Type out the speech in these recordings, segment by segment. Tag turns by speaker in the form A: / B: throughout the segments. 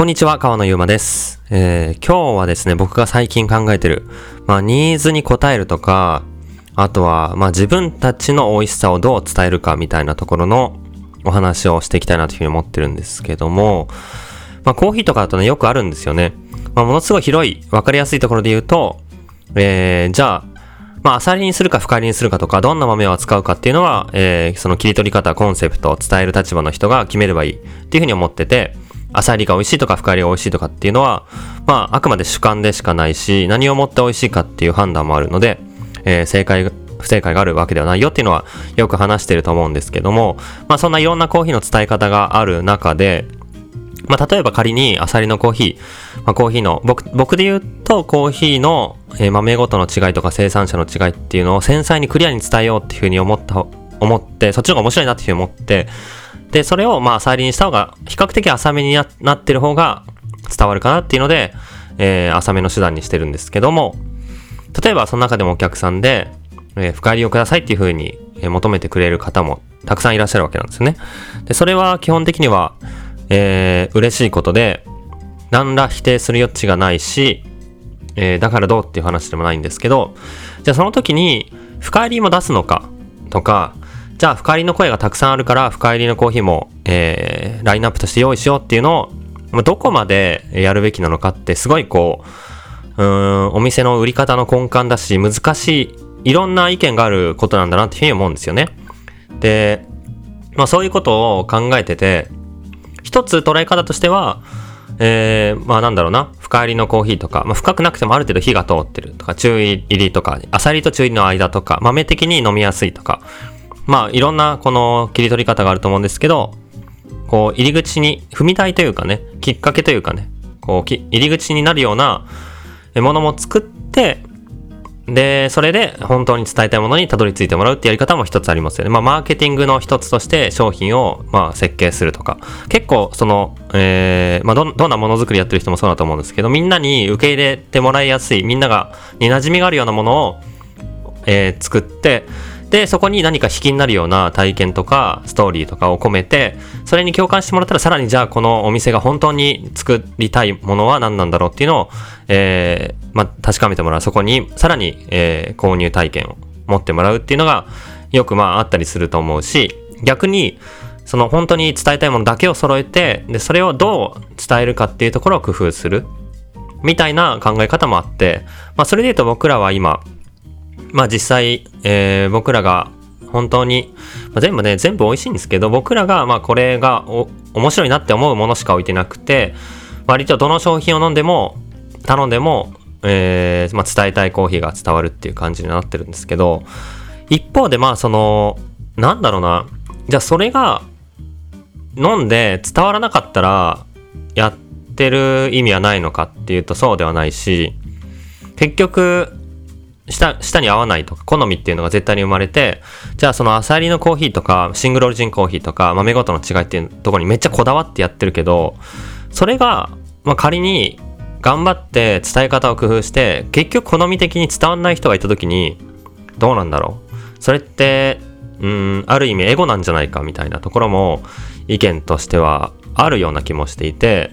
A: こんにちは、川野ゆうまです。えー、今日はですね、僕が最近考えてる、まあ、ニーズに応えるとか、あとは、まあ、自分たちの美味しさをどう伝えるかみたいなところのお話をしていきたいなというふうに思ってるんですけども、まあ、コーヒーとかだとね、よくあるんですよね。まあ、ものすごい広い、わかりやすいところで言うと、えー、じゃあ、まあ、アサリにするか深入りにするかとか、どんな豆を扱うかっていうのは、えー、その切り取り方、コンセプトを伝える立場の人が決めればいいっていうふうに思ってて、アサリが美味しいとか深入りが美味しいとかっていうのは、まあ、あくまで主観でしかないし、何をもって美味しいかっていう判断もあるので、えー、正解、不正解があるわけではないよっていうのはよく話してると思うんですけども、まあ、そんないろんなコーヒーの伝え方がある中で、まあ、例えば仮にアサリのコーヒー、まあ、コーヒーの、僕、僕で言うとコーヒーの、えー、豆ごとの違いとか生産者の違いっていうのを繊細にクリアに伝えようっていうふうに思った、思って、そっちの方が面白いなっていうふうに思って、で、それをまあアサリにした方が、比較的浅めになってる方が伝わるかなっていうので、えー、浅めの手段にしてるんですけども、例えばその中でもお客さんで、えー、深入りをくださいっていうふうに、え、求めてくれる方もたくさんいらっしゃるわけなんですね。で、それは基本的には、えー、嬉しいことで、何ら否定する余地がないし、えー、だからどうっていう話でもないんですけど、じゃあその時に深入りも出すのかとか、じゃあ深入りの声がたくさんあるから深入りのコーヒーも、えー、ラインナップとして用意しようっていうのを、どこまでやるべきなのかってすごいこう、うん、お店の売り方の根幹だし、難しい、いろんな意見があることなんだなっていうふうに思うんですよね。で、まあそういうことを考えてて、一つ捉え方としては、えー、まあなんだろうな、深入りのコーヒーとか、まあ深くなくてもある程度火が通ってるとか、中入りとか、アサリと中入りの間とか、豆的に飲みやすいとか、まあいろんなこの切り取り方があると思うんですけど、こう入り口に踏み台というかね、きっかけというかね、こう入り口になるようなものも作って、で、それで本当に伝えたいものにたどり着いてもらうってやり方も一つありますよね。まあ、マーケティングの一つとして商品を、まあ、設計するとか。結構、その、えー、まあど、どんなものづくりやってる人もそうだと思うんですけど、みんなに受け入れてもらいやすい、みんなが、に馴染みがあるようなものを、えー、作って、で、そこに何か引きになるような体験とか、ストーリーとかを込めて、それに共感してもらったら、さらにじゃあこのお店が本当に作りたいものは何なんだろうっていうのを、えー、まあ、確かめてもらう。そこに、さらに、えー、購入体験を持ってもらうっていうのが、よくまああったりすると思うし、逆に、その本当に伝えたいものだけを揃えて、で、それをどう伝えるかっていうところを工夫する。みたいな考え方もあって、まあ、それで言うと僕らは今、まあ実際、えー、僕らが本当に、まあ、全部ね、全部美味しいんですけど、僕らがまあこれがお面白いなって思うものしか置いてなくて、割とどの商品を飲んでも、頼んでも、えーまあ、伝えたいコーヒーが伝わるっていう感じになってるんですけど、一方でまあその、なんだろうな、じゃあそれが飲んで伝わらなかったら、やってる意味はないのかっていうとそうではないし、結局、舌、舌に合わないとか、好みっていうのが絶対に生まれて、じゃあそのアサリのコーヒーとか、シングルオリジンコーヒーとか、豆ごとの違いっていうところにめっちゃこだわってやってるけど、それが、まあ、仮に頑張って伝え方を工夫して、結局好み的に伝わんない人がいた時に、どうなんだろう？それって、うん、ある意味エゴなんじゃないかみたいなところも意見としてはあるような気もしていて、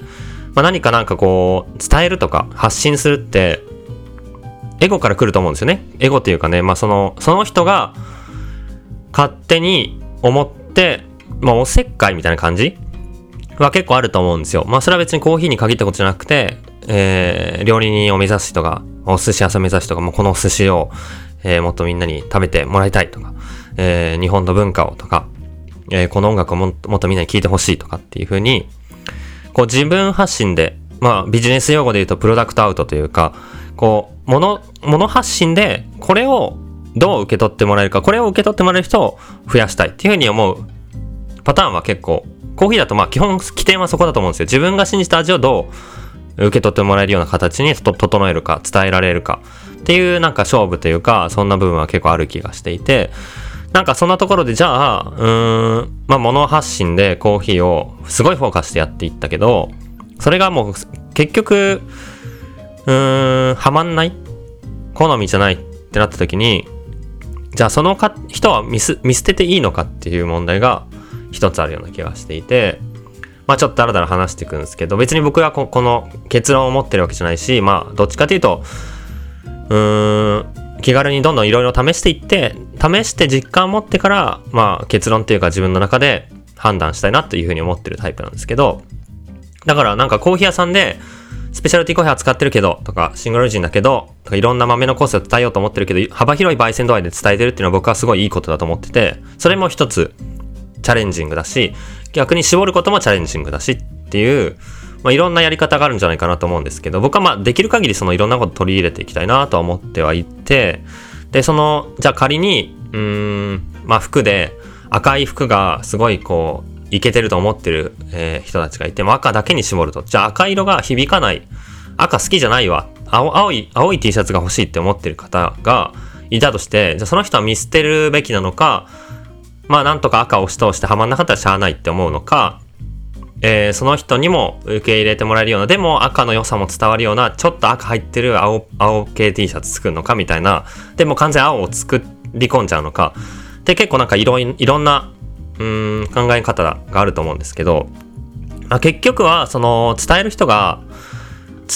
A: まあ、何かなんかこう、伝えるとか発信するって、エゴから来ると思うんですよね。エゴっていうかね、まあその、その人が勝手に思って、まあおせっかいみたいな感じ？は結構あると思うんですよ。まあそれは別にコーヒーに限ったことじゃなくて、えー、料理人を目指す人が、お寿司屋さん目指す人が、もうこのお寿司を、えー、もっとみんなに食べてもらいたいとか、えー、日本の文化をとか、えー、この音楽をもっとみんなに聴いてほしいとかっていう風に、こう自分発信で、まあビジネス用語で言うとプロダクトアウトというか、こう、もの、もの発信で、これをどう受け取ってもらえるか、これを受け取ってもらえる人を増やしたいっていうふうに思うパターンは結構、コーヒーだとまあ基本起点はそこだと思うんですよ。自分が信じた味をどう受け取ってもらえるような形に整えるか、伝えられるかっていうなんか勝負というか、そんな部分は結構ある気がしていて、なんかそんなところでじゃあ、うーん、まあ物発信でコーヒーをすごいフォーカスしてやっていったけど、それがもう結局、うーん、はまんない？好みじゃないってなった時に、じゃあそのか人は見す見捨てていいのかっていう問題が一つあるような気がしていて、まあちょっとだらだら話していくんですけど、別に僕はここの結論を持ってるわけじゃないし、まあどっちかというと、うーん、気軽にどんどんいろいろ試していって、試して実感を持ってから、まあ結論っていうか自分の中で判断したいなというふうに思ってるタイプなんですけど、だからなんかコーヒー屋さんで、スペシャルティコーヒー扱ってるけど、とか、シングルオリジンだけど、とかいろんな豆のコースを伝えようと思ってるけど、幅広い焙煎度合いで伝えてるっていうのは僕はすごいいいことだと思ってて、それも一つチャレンジングだし、逆に絞ることもチャレンジングだしっていう、まあ、いろんなやり方があるんじゃないかなと思うんですけど、僕はまあできる限りそのいろんなこと取り入れていきたいなとは思ってはいて、で、その、じゃあ仮に、うーん、まあ服で赤い服がすごいこう、いけてると思ってる、えー、人たちがいても赤だけに絞ると。じゃあ赤色が響かない。赤好きじゃないわ。青、青い、青い T シャツが欲しいって思ってる方がいたとして、じゃあその人は見捨てるべきなのか、まあなんとか赤を押し通してはまんなかったらしゃあないって思うのか、えー、その人にも受け入れてもらえるような、でも赤の良さも伝わるような、ちょっと赤入ってる青、青系 T シャツ作るのかみたいな、でも完全青を作り込んじゃうのか、で結構なんかいろいろんな、うん、考え方があると思うんですけど、まあ、結局はその伝える人が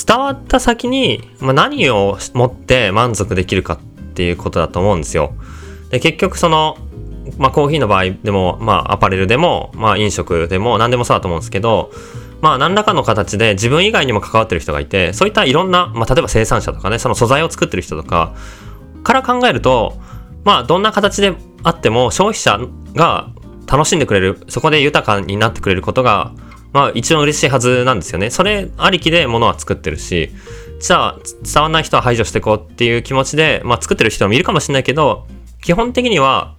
A: 伝わった先に、まあ、何を持って満足できるかっていうことだと思うんですよ。で結局そのまあコーヒーの場合でも、まあアパレルでも、まあ飲食でも何でもそうだと思うんですけど、まあ何らかの形で自分以外にも関わってる人がいて、そういったいろんな、まあ例えば生産者とかね、その素材を作ってる人とかから考えると、まあどんな形であっても消費者が楽しんでくれる、そこで豊かになってくれることが、まあ一番嬉しいはずなんですよね。それありきで物は作ってるし、じゃあ伝わんない人は排除していこうっていう気持ちで、まあ作ってる人もいるかもしれないけど、基本的には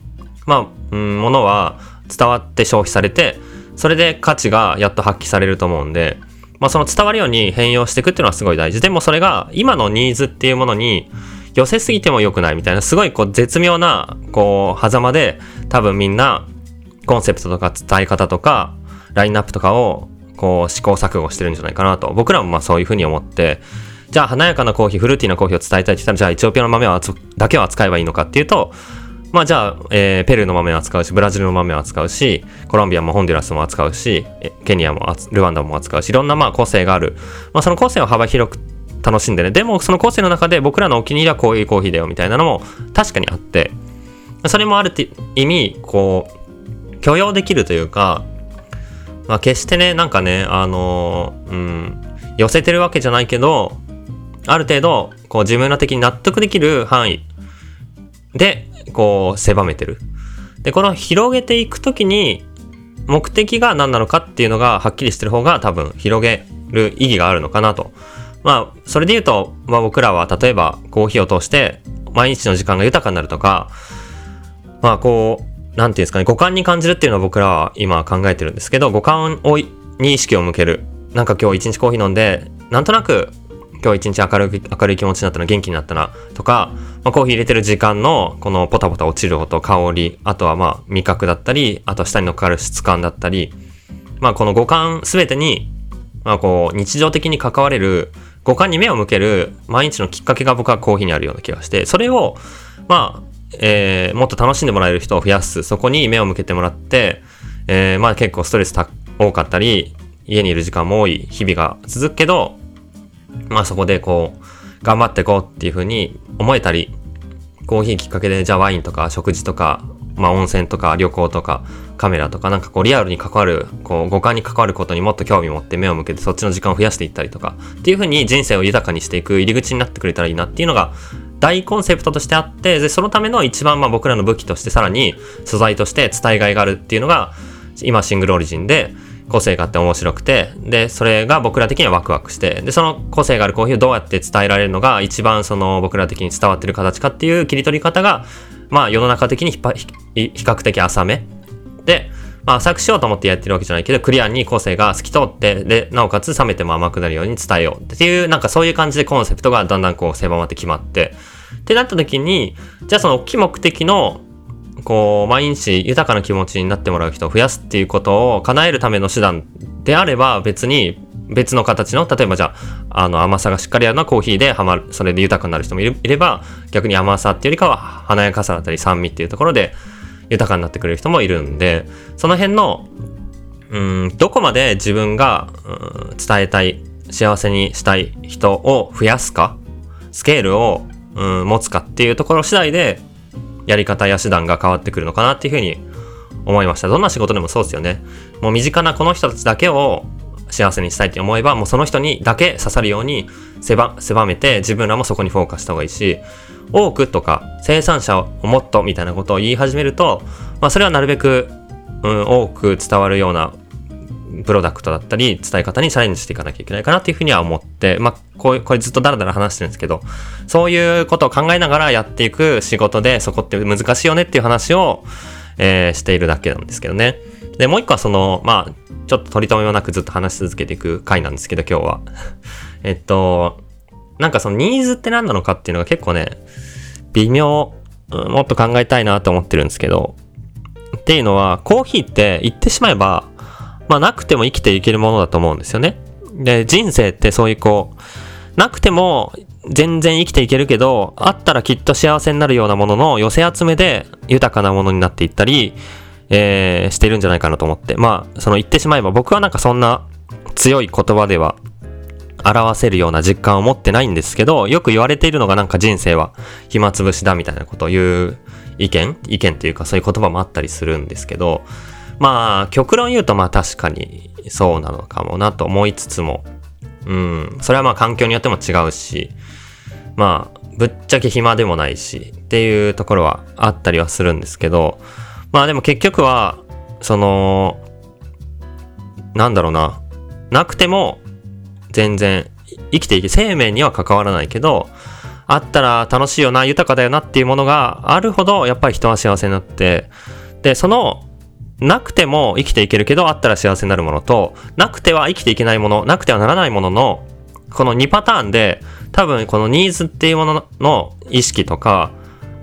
A: まあ、うん、ものは伝わって消費されて、それで価値がやっと発揮されると思うんで、まあその伝わるように変容していくっていうのはすごい大事。でもそれが今のニーズっていうものに寄せすぎても良くないみたいな、すごいこう絶妙な、こう、狭間で多分みんなコンセプトとか伝え方とか、ラインナップとかをこう試行錯誤してるんじゃないかなと。僕らもまあそういうふうに思って、じゃあ華やかなコーヒー、フルーティーなコーヒーを伝えたいって言ったら、じゃあエチオピアの豆をだけを扱えばいいのかっていうと、まあじゃあ、えー、ペルーの豆を扱うし、ブラジルの豆を扱うし、コロンビアもホンデュラスも扱うし、ケニアも、ルワンダも扱うし、いろんなまあ個性がある。まあその個性を幅広く楽しんでね。でもその個性の中で僕らのお気に入りはこういうコーヒーだよみたいなのも確かにあって、それもある意味、こう、許容できるというか、まあ決してね、なんかね、あのー、うん、寄せてるわけじゃないけど、ある程度、こう自分ら的に納得できる範囲で、こう、狭めてる。で、この広げていくときに、目的が何なのかっていうのがはっきりしてる方が多分広げる意義があるのかなと。まあ、それで言うと、まあ僕らは例えばコーヒーを通して毎日の時間が豊かになるとか、まあこう、なんていうんですかね、五感に感じるっていうのは僕らは今考えてるんですけど、五感をに意識を向ける。なんか今日一日コーヒー飲んで、なんとなく今日一日明るい明るい気持ちになったな、元気になったな、とか、まあ、コーヒー入れてる時間の、このポタポタ落ちる音、香り、あとはまあ味覚だったり、あと下に乗っかる質感だったり、まあこの五感すべてに、まあこう日常的に関われる、五感に目を向ける毎日のきっかけが僕はコーヒーにあるような気がして、それを、まあ、えー、もっと楽しんでもらえる人を増やす、そこに目を向けてもらって、えー、まあ結構ストレス多かったり、家にいる時間も多い日々が続くけど、まあそこでこう、頑張っていこうっていうふうに思えたり、コーヒーきっかけでじゃあワインとか食事とか、まあ温泉とか旅行とかカメラとかなんかこうリアルに関わる、こう五感に関わることにもっと興味持って目を向けてそっちの時間を増やしていったりとかっていうふうに人生を豊かにしていく入り口になってくれたらいいなっていうのが大コンセプトとしてあって、で、そのための一番まあ僕らの武器としてさらに素材として伝えがいがあるっていうのが今シングルオリジンで、個性があって面白くて、で、それが僕ら的にはワクワクして、で、その個性があるコーヒーをどうやって伝えられるのが一番その僕ら的に伝わってる形かっていう切り取り方が、まあ世の中的に比較的浅め。で、まあ浅くしようと思ってやってるわけじゃないけど、クリアに個性が透き通って、で、なおかつ冷めても甘くなるように伝えようっていう、なんかそういう感じでコンセプトがだんだんこう狭まって決まって、ってなった時に、じゃあその大きい目的のこう、毎日豊かな気持ちになってもらう人を増やすっていうことを叶えるための手段であれば別に別の形の、例えばじゃあ、あの甘さがしっかりあるのはコーヒーでハマる、それで豊かになる人もいれば、逆に甘さっていうよりかは華やかさだったり酸味っていうところで豊かになってくれる人もいるんで、その辺の、うん、どこまで自分が、伝えたい、幸せにしたい人を増やすか、スケールを、うん、持つかっていうところ次第で、やり方や手段が変わってくるのかなっていうふうに思いました。どんな仕事でもそうですよね。もう身近なこの人たちだけを幸せにしたいって思えば、もうその人にだけ刺さるように狭狭めて自分らもそこにフォーカスした方がいいし、多くとか生産者をもっとみたいなことを言い始めると、まあそれはなるべく、うん、多く伝わるようなプロダクトだったり伝え方にチャレンジしていかなきゃいけないかなっていうふうには思って、まあこうこれずっとダラダラ話してるんですけど、そういうことを考えながらやっていく仕事でそこって難しいよねっていう話を、えー、しているだけなんですけどね。で、もう一個はその、まあ、ちょっと取り留めもなくずっと話し続けていく回なんですけど、今日は。えっと、なんかそのニーズって何なのかっていうのが結構ね、微妙、もっと考えたいなと思ってるんですけど、っていうのは、コーヒーって言ってしまえば、まあなくても生きていけるものだと思うんですよね。で、人生ってそういうこう、なくても全然生きていけるけど、あったらきっと幸せになるようなものの寄せ集めで豊かなものになっていったり、えー、してるんじゃないかなと思って。まあ、その言ってしまえば僕はなんかそんな強い言葉では表せるような実感を持ってないんですけど、よく言われているのがなんか人生は暇つぶしだみたいなことを言う意見意見っていうかそういう言葉もあったりするんですけど、まあ、極論言うとまあ確かにそうなのかもなと思いつつも、うん、それはまあ環境によっても違うし、まあ、ぶっちゃけ暇でもないしっていうところはあったりはするんですけど、まあでも結局は、その、なんだろうな、なくても全然生きていけ、生命には関わらないけど、あったら楽しいよな、豊かだよなっていうものがあるほど、やっぱり人は幸せになって、で、その、なくても生きていけるけど、あったら幸せになるものと、なくては生きていけないもの、なくてはならないものの、この2パターンで、多分このニーズっていうものの意識とか、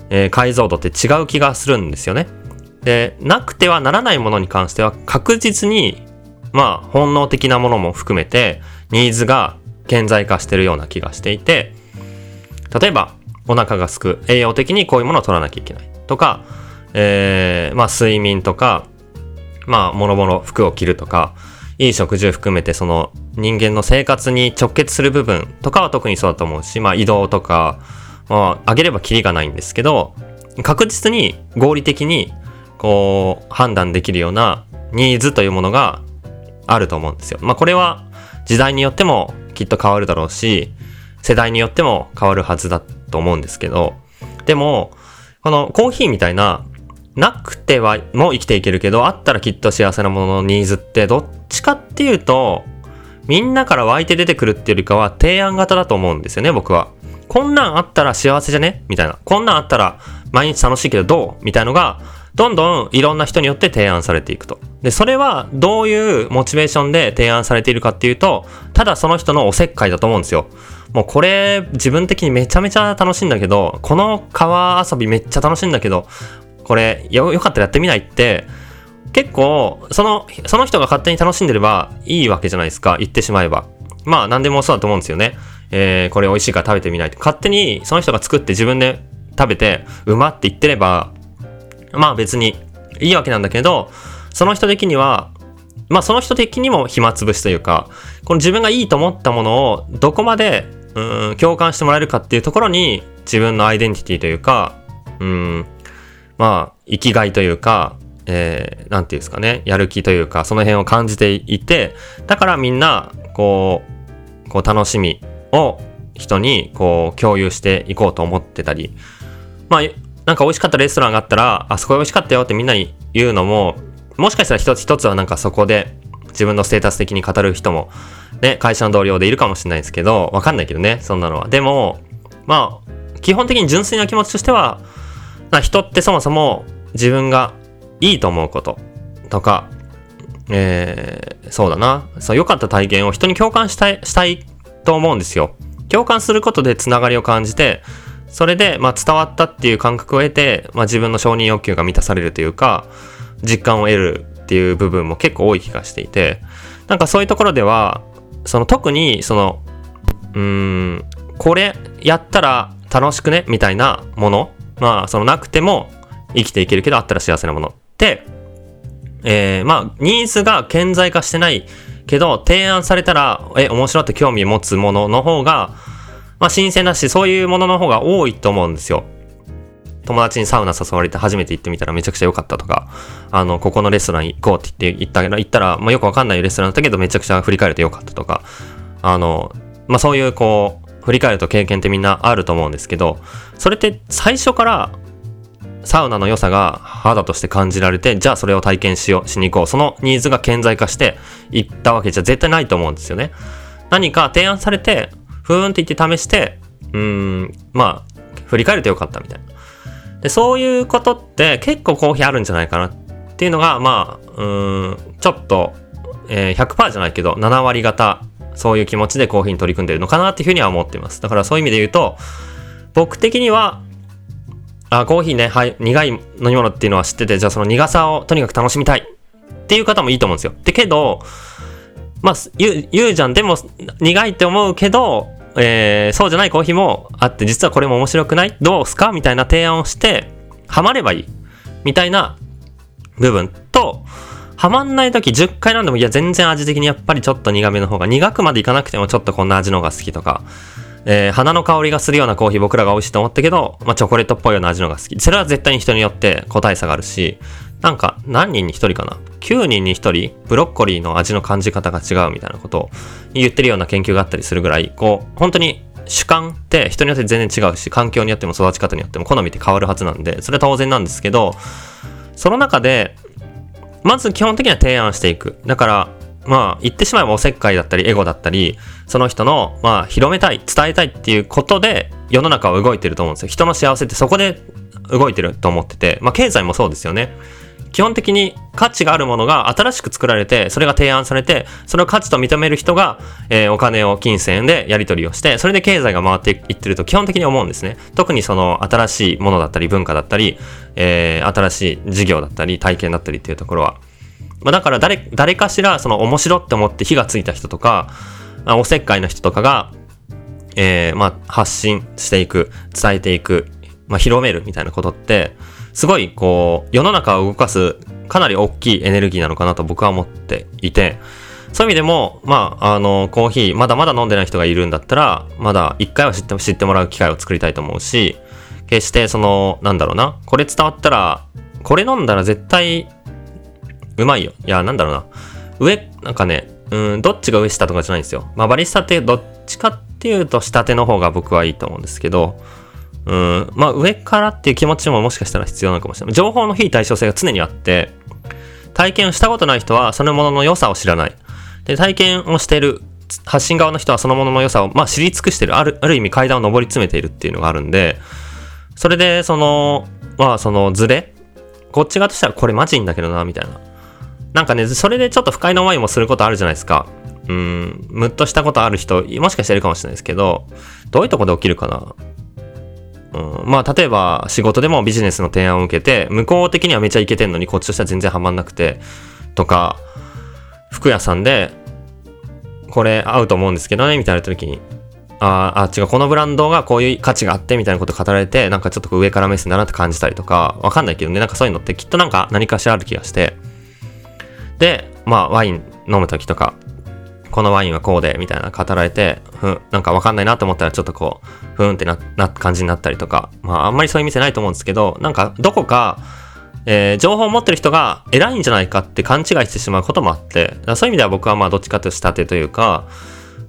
A: えー、解像度って違う気がするんですよね。で、なくてはならないものに関しては確実に、まあ、本能的なものも含めて、ニーズが顕在化してるような気がしていて、例えば、お腹がすく、栄養的にこういうものを取らなきゃいけないとか、えー、まあ、睡眠とか、まあ、もろもろ服を着るとか、いい食事を含めて、その人間の生活に直結する部分とかは特にそうだと思うし、まあ、移動とか、まあ、上げればキリがないんですけど、確実に合理的にこう、判断できるようなニーズというものがあると思うんですよ。まあこれは時代によってもきっと変わるだろうし、世代によっても変わるはずだと思うんですけど、でも、このコーヒーみたいな、なくてはもう生きていけるけど、あったらきっと幸せなもののニーズってどっちかっていうと、みんなから湧いて出てくるっていうよりかは提案型だと思うんですよね、僕は。こんなんあったら幸せじゃね？みたいな。こんなんあったら毎日楽しいけどどう？みたいのがどんどんいろんな人によって提案されていくと。で、それはどういうモチベーションで提案されているかっていうと、ただその人のおせっかいだと思うんですよ。もうこれ自分的にめちゃめちゃ楽しいんだけど、この川遊びめっちゃ楽しいんだけど、これよ、よかったらやってみないって、結構、その、その人が勝手に楽しんでればいいわけじゃないですか、言ってしまえば。まあ、何でもそうだと思うんですよね。えー、これ美味しいから食べてみないって。勝手にその人が作って自分で食べて、うまって言ってれば、まあ別にいいわけなんだけど、その人的には、まあその人的にも暇つぶしというか、この自分がいいと思ったものをどこまで、うん、共感してもらえるかっていうところに自分のアイデンティティというか、うん、まあ生きがいというか、えー、ていうんですかね、やる気というか、その辺を感じていて、だからみんな、こう、こう楽しみを人にこう共有していこうと思ってたり、まあなんか美味しかったレストランがあったら、あそこ美味しかったよってみんなに言うのも、もしかしたら一つ一つはなんかそこで自分のステータス的に語る人も、ね、会社の同僚でいるかもしれないですけど、わかんないけどね、そんなのは。でも、まあ、基本的に純粋な気持ちとしては、ま人ってそもそも自分がいいと思うこととか、えー、そうだな。そう、良かった体験を人に共感したい、したいと思うんですよ。共感することでつながりを感じて、それで、まあ、伝わったっていう感覚を得て、まあ、自分の承認欲求が満たされるというか、実感を得るっていう部分も結構多い気がしていて、なんかそういうところでは、その特に、その、うん、これやったら楽しくねみたいなもの、まあ、そのなくても生きていけるけどあったら幸せなものって、えー、まあ、ニーズが顕在化してないけど、提案されたら、え、面白って興味持つものの方が、まあ、新鮮だし、そういうものの方が多いと思うんですよ。友達にサウナ誘われて初めて行ってみたらめちゃくちゃ良かったとか、あの、ここのレストラン行こうって言って行ったら、行ったら、まあ、よくわかんないレストランだったけど、めちゃくちゃ振り返ると良かったとか、あの、まあ、そういうこう、振り返ると経験ってみんなあると思うんですけど、それって最初からサウナの良さが肌として感じられて、じゃあそれを体験しよう、しに行こう。そのニーズが顕在化して行ったわけじゃ絶対ないと思うんですよね。何か提案されて、ふーんって言って試して、うーん、まあ、振り返るとよかったみたいな。で、そういうことって結構コーヒーあるんじゃないかなっていうのが、まあ、うーん、ちょっと、えー、100%じゃないけど、7割方、そういう気持ちでコーヒーに取り組んでるのかなっていうふうには思ってます。だからそういう意味で言うと、僕的には、あ、コーヒーね、はい、苦い飲み物っていうのは知ってて、じゃあその苦さをとにかく楽しみたいっていう方もいいと思うんですよ。で、けど、まあ、言う、言うじゃん。でも、苦いって思うけど、えー、そうじゃないコーヒーもあって、実はこれも面白くない？どうすか？みたいな提案をして、ハマればいい。みたいな部分と、ハマんない時10回飲んでも、いや、全然味的にやっぱりちょっと苦めの方が、苦くまでいかなくてもちょっとこんな味の方が好きとか、えー、花の香りがするようなコーヒー僕らが美味しいと思ったけど、まあ、チョコレートっぽいような味のが好き。それは絶対に人によって個体差があるし、なんか何人に1人かな ?9 人に1人ブロッコリーの味の感じ方が違うみたいなことを言ってるような研究があったりするぐらい、こう、本当に主観って人によって全然違うし、環境によっても育ち方によっても好みって変わるはずなんで、それは当然なんですけど、その中で、まず基本的には提案していく。だから、まあ、言ってしまえばおせっかいだったり、エゴだったり、その人の、まあ、広めたい、伝えたいっていうことで、世の中は動いてると思うんですよ。人の幸せってそこで動いてると思ってて、まあ、経済もそうですよね。基本的に価値があるものが新しく作られて、それが提案されて、それを価値と認める人が、えー、お金を金銭でやり取りをして、それで経済が回っていってると基本的に思うんですね。特にその新しいものだったり文化だったり、えー、新しい事業だったり体験だったりっていうところは。まあ、だから誰、誰かしらその面白って思って火がついた人とか、おせっかいな人とかが、えー、まあ、発信していく、伝えていく、まあ、広めるみたいなことって、すごい、こう、世の中を動かす、かなり大きいエネルギーなのかなと僕は思っていて、そういう意味でも、まあ、あの、コーヒー、まだまだ飲んでない人がいるんだったら、まだ一回は知って知ってもらう機会を作りたいと思うし、決して、その、なんだろうな、これ伝わったら、これ飲んだら絶対、うまいよ。いや、なんだろうな。上、なんかね、うん、どっちが上下とかじゃないんですよ。まあ、バリスタってどっちかっていうと下手の方が僕はいいと思うんですけど、うん、まあ上からっていう気持ちももしかしたら必要なのかもしれない。情報の非対称性が常にあって、体験をしたことない人はそのものの良さを知らない。で、体験をしている発信側の人はそのものの良さを、まあ、知り尽くしてる。ある、ある意味階段を上り詰めているっていうのがあるんで、それで、その、まあ、そのズレ？こっち側としてはこれマジんだけどな、みたいな。なんかね、それでちょっと不快な思いもすることあるじゃないですか。うん、ムッとしたことある人、もしかしたらいるかもしれないですけど、どういうとこで起きるかな？うん、まあ、例えば仕事でもビジネスの提案を受けて、向こう的にはめちゃいけてんのに、こっちとしては全然ハマんなくて、とか、服屋さんで、これ合うと思うんですけどね、みたいな時に、ああ、違う、このブランドがこういう価値があって、みたいなこと語られて、なんかちょっと上から目線だなって感じたりとか、わかんないけどね、なんかそういうのってきっとなんか何かしらある気がして、で、まあ、ワイン飲む時とか、このワインはこうで、みたいな語られて、ふん、なんかわかんないなと思ったらちょっとこう、ふんってな、な、感じになったりとか、まああんまりそういう店ないと思うんですけど、なんかどこか、えー、情報を持ってる人が偉いんじゃないかって勘違いしてしまうこともあって、そういう意味では僕はまあどっちかというと仕立てというか、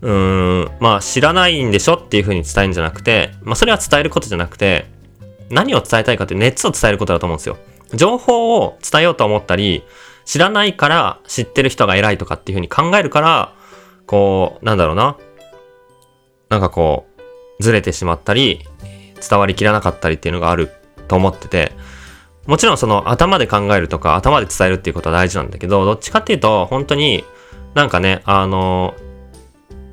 A: うーん、まあ知らないんでしょっていう風に伝えるんじゃなくて、まあそれは伝えることじゃなくて、何を伝えたいかって熱を伝えることだと思うんですよ。情報を伝えようと思ったり、知らないから知ってる人が偉いとかっていう風に考えるから、こう、なんだろうな。なんかこう、ずれてしまったり、伝わりきらなかったりっていうのがあると思ってて、もちろんその頭で考えるとか頭で伝えるっていうことは大事なんだけど、どっちかっていうと本当になんかね、あの、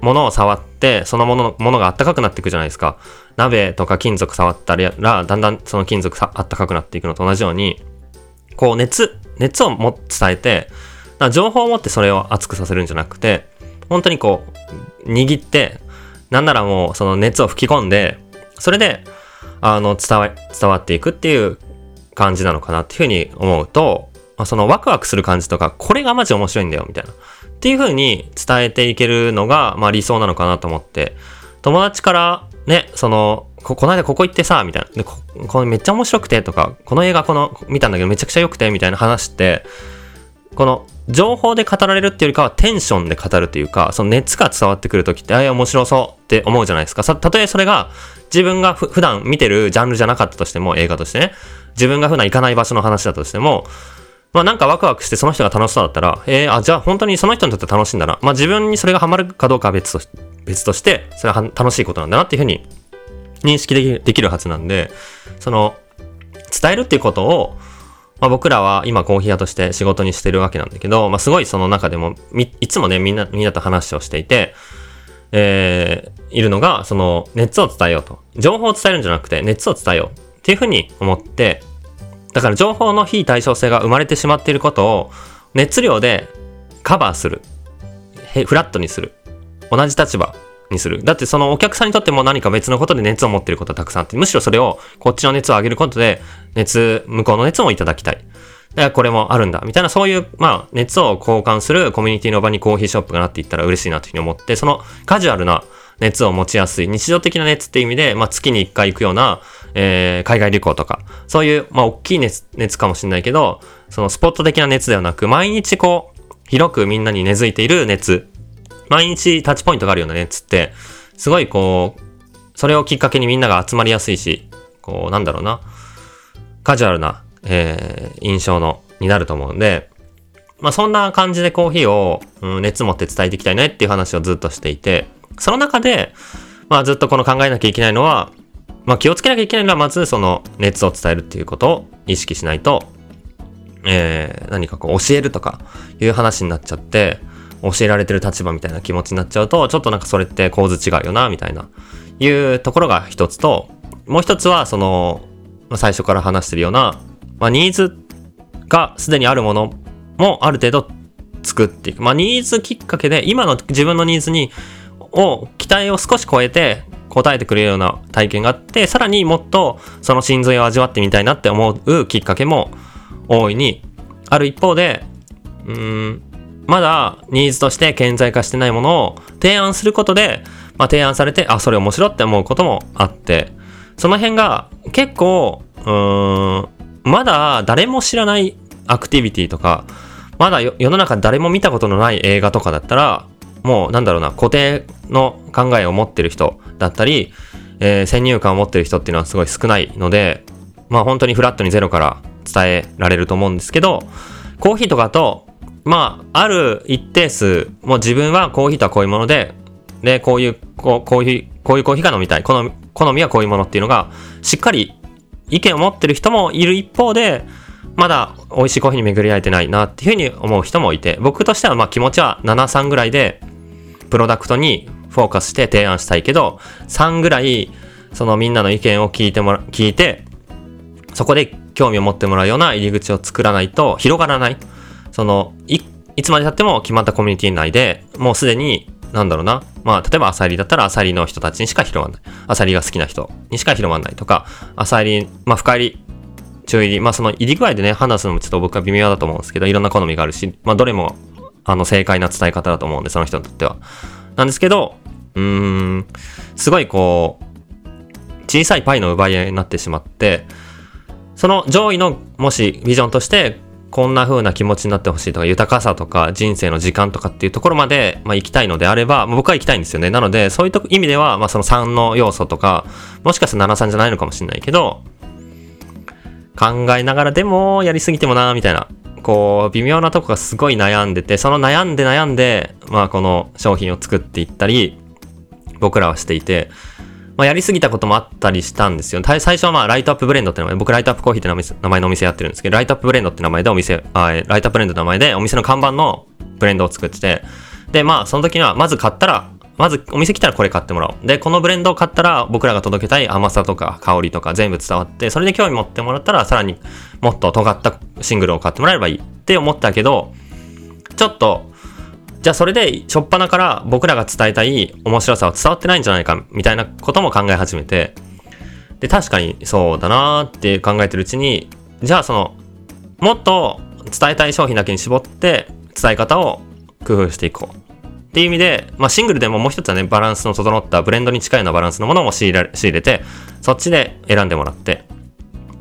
A: 物を触って、そのもの、ものがあったかくなっていくじゃないですか。鍋とか金属触ったら、だんだんその金属あったかくなっていくのと同じように、こう熱、熱をも伝えて、情報を持ってそれを熱くさせるんじゃなくて、本当にこう、握って、なんならもうその熱を吹き込んで、それで、あの、伝わ、伝わっていくっていう感じなのかなっていうふうに思うと、そのワクワクする感じとか、これがマジ面白いんだよ、みたいな。っていう風に伝えていけるのが、まあ理想なのかなと思って、友達からね、その、こ、この間ここ行ってさ、みたいな。で、こ、これめっちゃ面白くて、とか、この映画この、見たんだけどめちゃくちゃ良くて、みたいな話って、この、情報で語られるっていうよりかはテンションで語るっていうか、その熱が伝わってくるときって、ああ、面白そうって思うじゃないですか。さ、たとえそれが自分が普段見てるジャンルじゃなかったとしても、映画としてね、自分が普段行かない場所の話だとしても、まあなんかワクワクしてその人が楽しそうだったら、えー、あ、じゃあ本当にその人にとって楽しいんだな。まあ自分にそれがハマるかどうかは別とし別として、それは楽しいことなんだなっていうふうに認識できるはずなんで、その、伝えるっていうことを、まあ、僕らは今コーヒー屋として仕事にしてるわけなんだけど、まあ、すごいその中でも、いつもね、みんな、みんなと話をしていて、えー、いるのが、その、熱を伝えようと。情報を伝えるんじゃなくて、熱を伝えようっていうふうに思って、だから情報の非対称性が生まれてしまっていることを熱量でカバーする。フラットにする。同じ立場にする。だってそのお客さんにとっても何か別のことで熱を持ってることはたくさんあって、むしろそれをこっちの熱を上げることで熱、向こうの熱もいただきたい。だからこれもあるんだ。みたいなそういう、まあ、熱を交換するコミュニティの場にコーヒーショップがなっていったら嬉しいなというふうに思って、そのカジュアルな熱を持ちやすい、日常的な熱っていう意味で、まあ、月に1回行くような、えー、海外旅行とか、そういう、まあ、大きい熱、熱かもしれないけど、そのスポット的な熱ではなく、毎日こう、広くみんなに根付いている熱、毎日タッチポイントがあるような熱って、すごいこう、それをきっかけにみんなが集まりやすいし、こう、なんだろうな、カジュアルな、えー、印象の、になると思うんで、まあそんな感じでコーヒーを、うん、熱持って伝えていきたいねっていう話をずっとしていて、その中で、まあずっとこの考えなきゃいけないのは、まあ気をつけなきゃいけないのはまずその熱を伝えるっていうことを意識しないと、えー、何かこう教えるとかいう話になっちゃって、教えられてる立場みたいな気持ちになっちゃうと、ちょっとなんかそれって構図違うよな、みたいな、いうところが一つと、もう一つはその、最初から話してるような、まあニーズがすでにあるものもある程度作っていく。まあニーズきっかけで、今の自分のニーズにを、期待を少し超えて答えてくれるような体験があって、さらにもっとその心髄を味わってみたいなって思うきっかけも大いにある一方で、うーん、まだニーズとして顕在化してないものを提案することで、まあ、提案されて、あ、それ面白って思うこともあって、その辺が結構、うーん、まだ誰も知らないアクティビティとか、まだ世の中誰も見たことのない映画とかだったら、もうなんだろうな、固定の考えを持ってる人だったり、えー、先入観を持ってる人っていうのはすごい少ないので、まあ本当にフラットにゼロから伝えられると思うんですけど、コーヒーとかと、まあ、ある一定数、もう自分はコーヒーとはこういうもので、で、こういう、こう、コーヒー、こういうコーヒーが飲みたい。好み、好みはこういうものっていうのが、しっかり意見を持ってる人もいる一方で、まだ美味しいコーヒーに巡り合えてないなっていうふうに思う人もいて、僕としてはまあ気持ちは7、3ぐらいで、プロダクトにフォーカスして提案したいけど、3ぐらい、そのみんなの意見を聞いてもら、聞いて、そこで興味を持ってもらうような入り口を作らないと広がらない。その、い、いつまで経っても決まったコミュニティ内で、もうすでに、なんだろうな。まあ、例えばアサリだったらアサリの人たちにしか広がらない。アサリが好きな人にしか広がらないとか、アサリ、まあ、深入り、中入り、まあ、その入り具合でね、判断すのもちょっと僕は微妙だと思うんですけど、いろんな好みがあるし、まあ、どれもあの、正解な伝え方だと思うんで、その人にとっては。なんですけど、うーん、すごいこう、小さいパイの奪い合いになってしまって、その上位の、もしビジョンとして、こんな風な気持ちになってほしいとか、豊かさとか、人生の時間とかっていうところまで、まあ、行きたいのであれば、僕は行きたいんですよね。なので、そういう意味では、まあ、その3の要素とか、もしかしたら7、3じゃないのかもしれないけど、考えながらでも、やりすぎてもな、みたいなこう、微妙なとこがすごい悩んでて、その悩んで悩んで、まあこの商品を作っていったり、僕らはしていて、まあやりすぎたこともあったりしたんですよ。最初はまあ Light Up Blend って名前、僕 Light Up Coffee って名前のお店やってるんですけど、 Light Up Blend って名前でお店、あ Light Up Blend の名前でお店の看板のブレンドを作ってて、で、まあその時にはまず買ったら、まずお店来たらこれ買ってもらおう。で、このブレンドを買ったら僕らが届けたい甘さとか香りとか全部伝わって、それで興味持ってもらったらさらにもっと尖ったシングルを買ってもらえればいいって思ったけど、ちょっと、じゃあそれで初っ端から僕らが伝えたい面白さは伝わってないんじゃないかみたいなことも考え始めて、で、確かにそうだなーって考えてるうちに、じゃあその、もっと伝えたい商品だけに絞って伝え方を工夫していこう。っていう意味で、まあ、シングルでももう一つはね、バランスの整ったブレンドに近いようなバランスのものも仕入れ仕入れて、そっちで選んでもらって、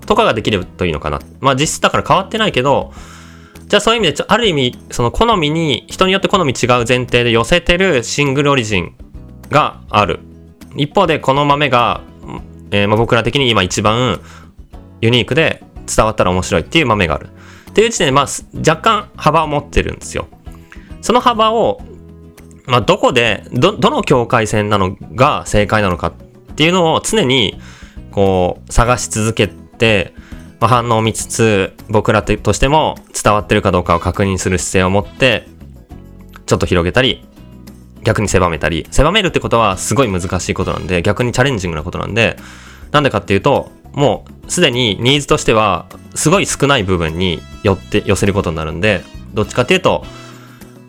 A: とかができるといいのかな。まあ、実質だから変わってないけど、じゃあそういう意味で、ある意味、その好みに、人によって好み違う前提で寄せてるシングルオリジンがある。一方で、この豆が、えー、まあ僕ら的に今一番ユニークで伝わったら面白いっていう豆がある。っていう時点で、まあ、若干幅を持ってるんですよ。その幅を、まあ、どこで、ど、どの境界線なのが正解なのかっていうのを常に、こう、探し続けて、ま、反応を見つつ、僕らとしても伝わってるかどうかを確認する姿勢を持って、ちょっと広げたり、逆に狭めたり、狭めるってことはすごい難しいことなんで、逆にチャレンジングなことなんで、なんでかっていうと、もうすでにニーズとしては、すごい少ない部分に寄って、寄せることになるんで、どっちかっていうと、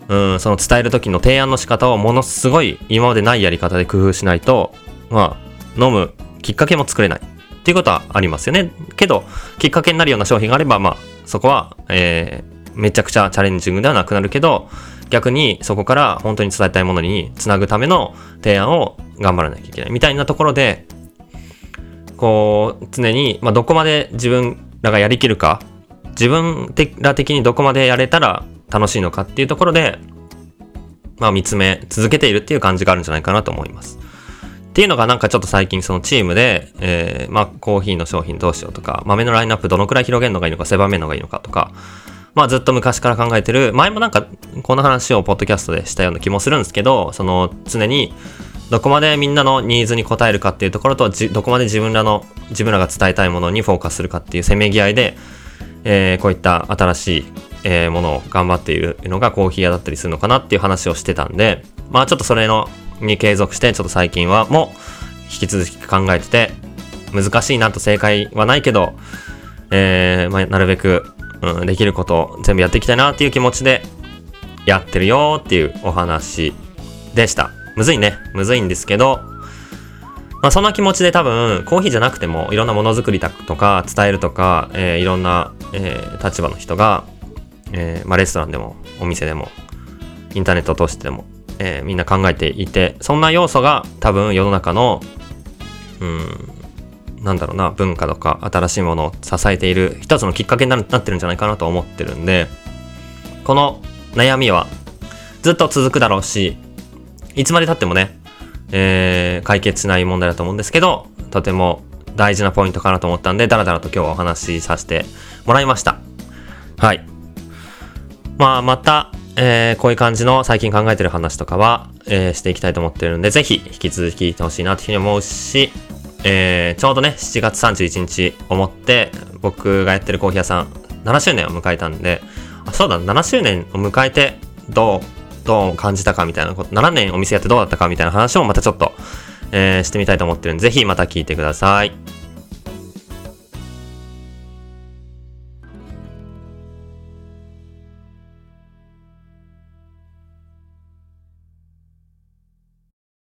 A: うん、その伝える時の提案の仕方をものすごい今までないやり方で工夫しないと、まあ、飲むきっかけも作れない。っていうことはありますよね。けど、きっかけになるような商品があれば、まあ、そこは、えー、めちゃくちゃチャレンジングではなくなるけど、逆にそこから本当に伝えたいものにつなぐための提案を頑張らなきゃいけない。みたいなところで、こう、常に、まあ、どこまで自分らがやりきるか、自分ら的にどこまでやれたら楽しいのかっていうところで、まあ見つめ続けているっていう感じがあるんじゃないかなと思います。っていうのがなんかちょっと最近そのチームで、えー、まあコーヒーの商品どうしようとか、豆のラインナップどのくらい広げるのがいいのか、狭めるのがいいのかとか、まあずっと昔から考えてる、前もなんかこの話をポッドキャストでしたような気もするんですけど、その常にどこまでみんなのニーズに応えるかっていうところと、どこまで自分らの、自分らが伝えたいものにフォーカスするかっていうせめぎ合いで、えー、こういった新しい、えー、ものを頑張っているのがコーヒー屋だったりするのかなっていう話をしてたんで、まあちょっとそれのに継続して、ちょっと最近はもう引き続き考えてて、難しいなと正解はないけど、えー、まあ、なるべく、うん、できることを全部やっていきたいなっていう気持ちでやってるよっていうお話でした。むずいね。むずいんですけど、まあ、そんな気持ちで多分、コーヒーじゃなくても、いろんなものづくりとか、伝えるとか、えー、いろんな、えー、立場の人が、えー、まあ、レストランでも、お店でも、インターネットを通してでも、えー、みんな考えていて、そんな要素が多分世の中の、うん、なんだろうな、文化とか新しいものを支えている一つのきっかけになってるんじゃないかなと思ってるんで、この悩みはずっと続くだろうし、いつまで経ってもね、えー、解決しない問題だと思うんですけど、とても大事なポイントかなと思ったんで、だらだらと今日はお話しさせてもらいました。はい。まあ、また、えー、こういう感じの最近考えてる話とかは、えー、していきたいと思ってるんで、ぜひ引き続き聞いてほしいなというふうに思うし、えー、ちょうどね、7月31日思って、僕がやってるコーヒー屋さん、7周年を迎えたんで、あそうだ、7周年を迎えて、どう、どう感じたかみたいなこと、7年お店やってどうだったかみたいな話をまたちょっと、えー、してみたいと思ってるんで、ぜひまた聞いてください。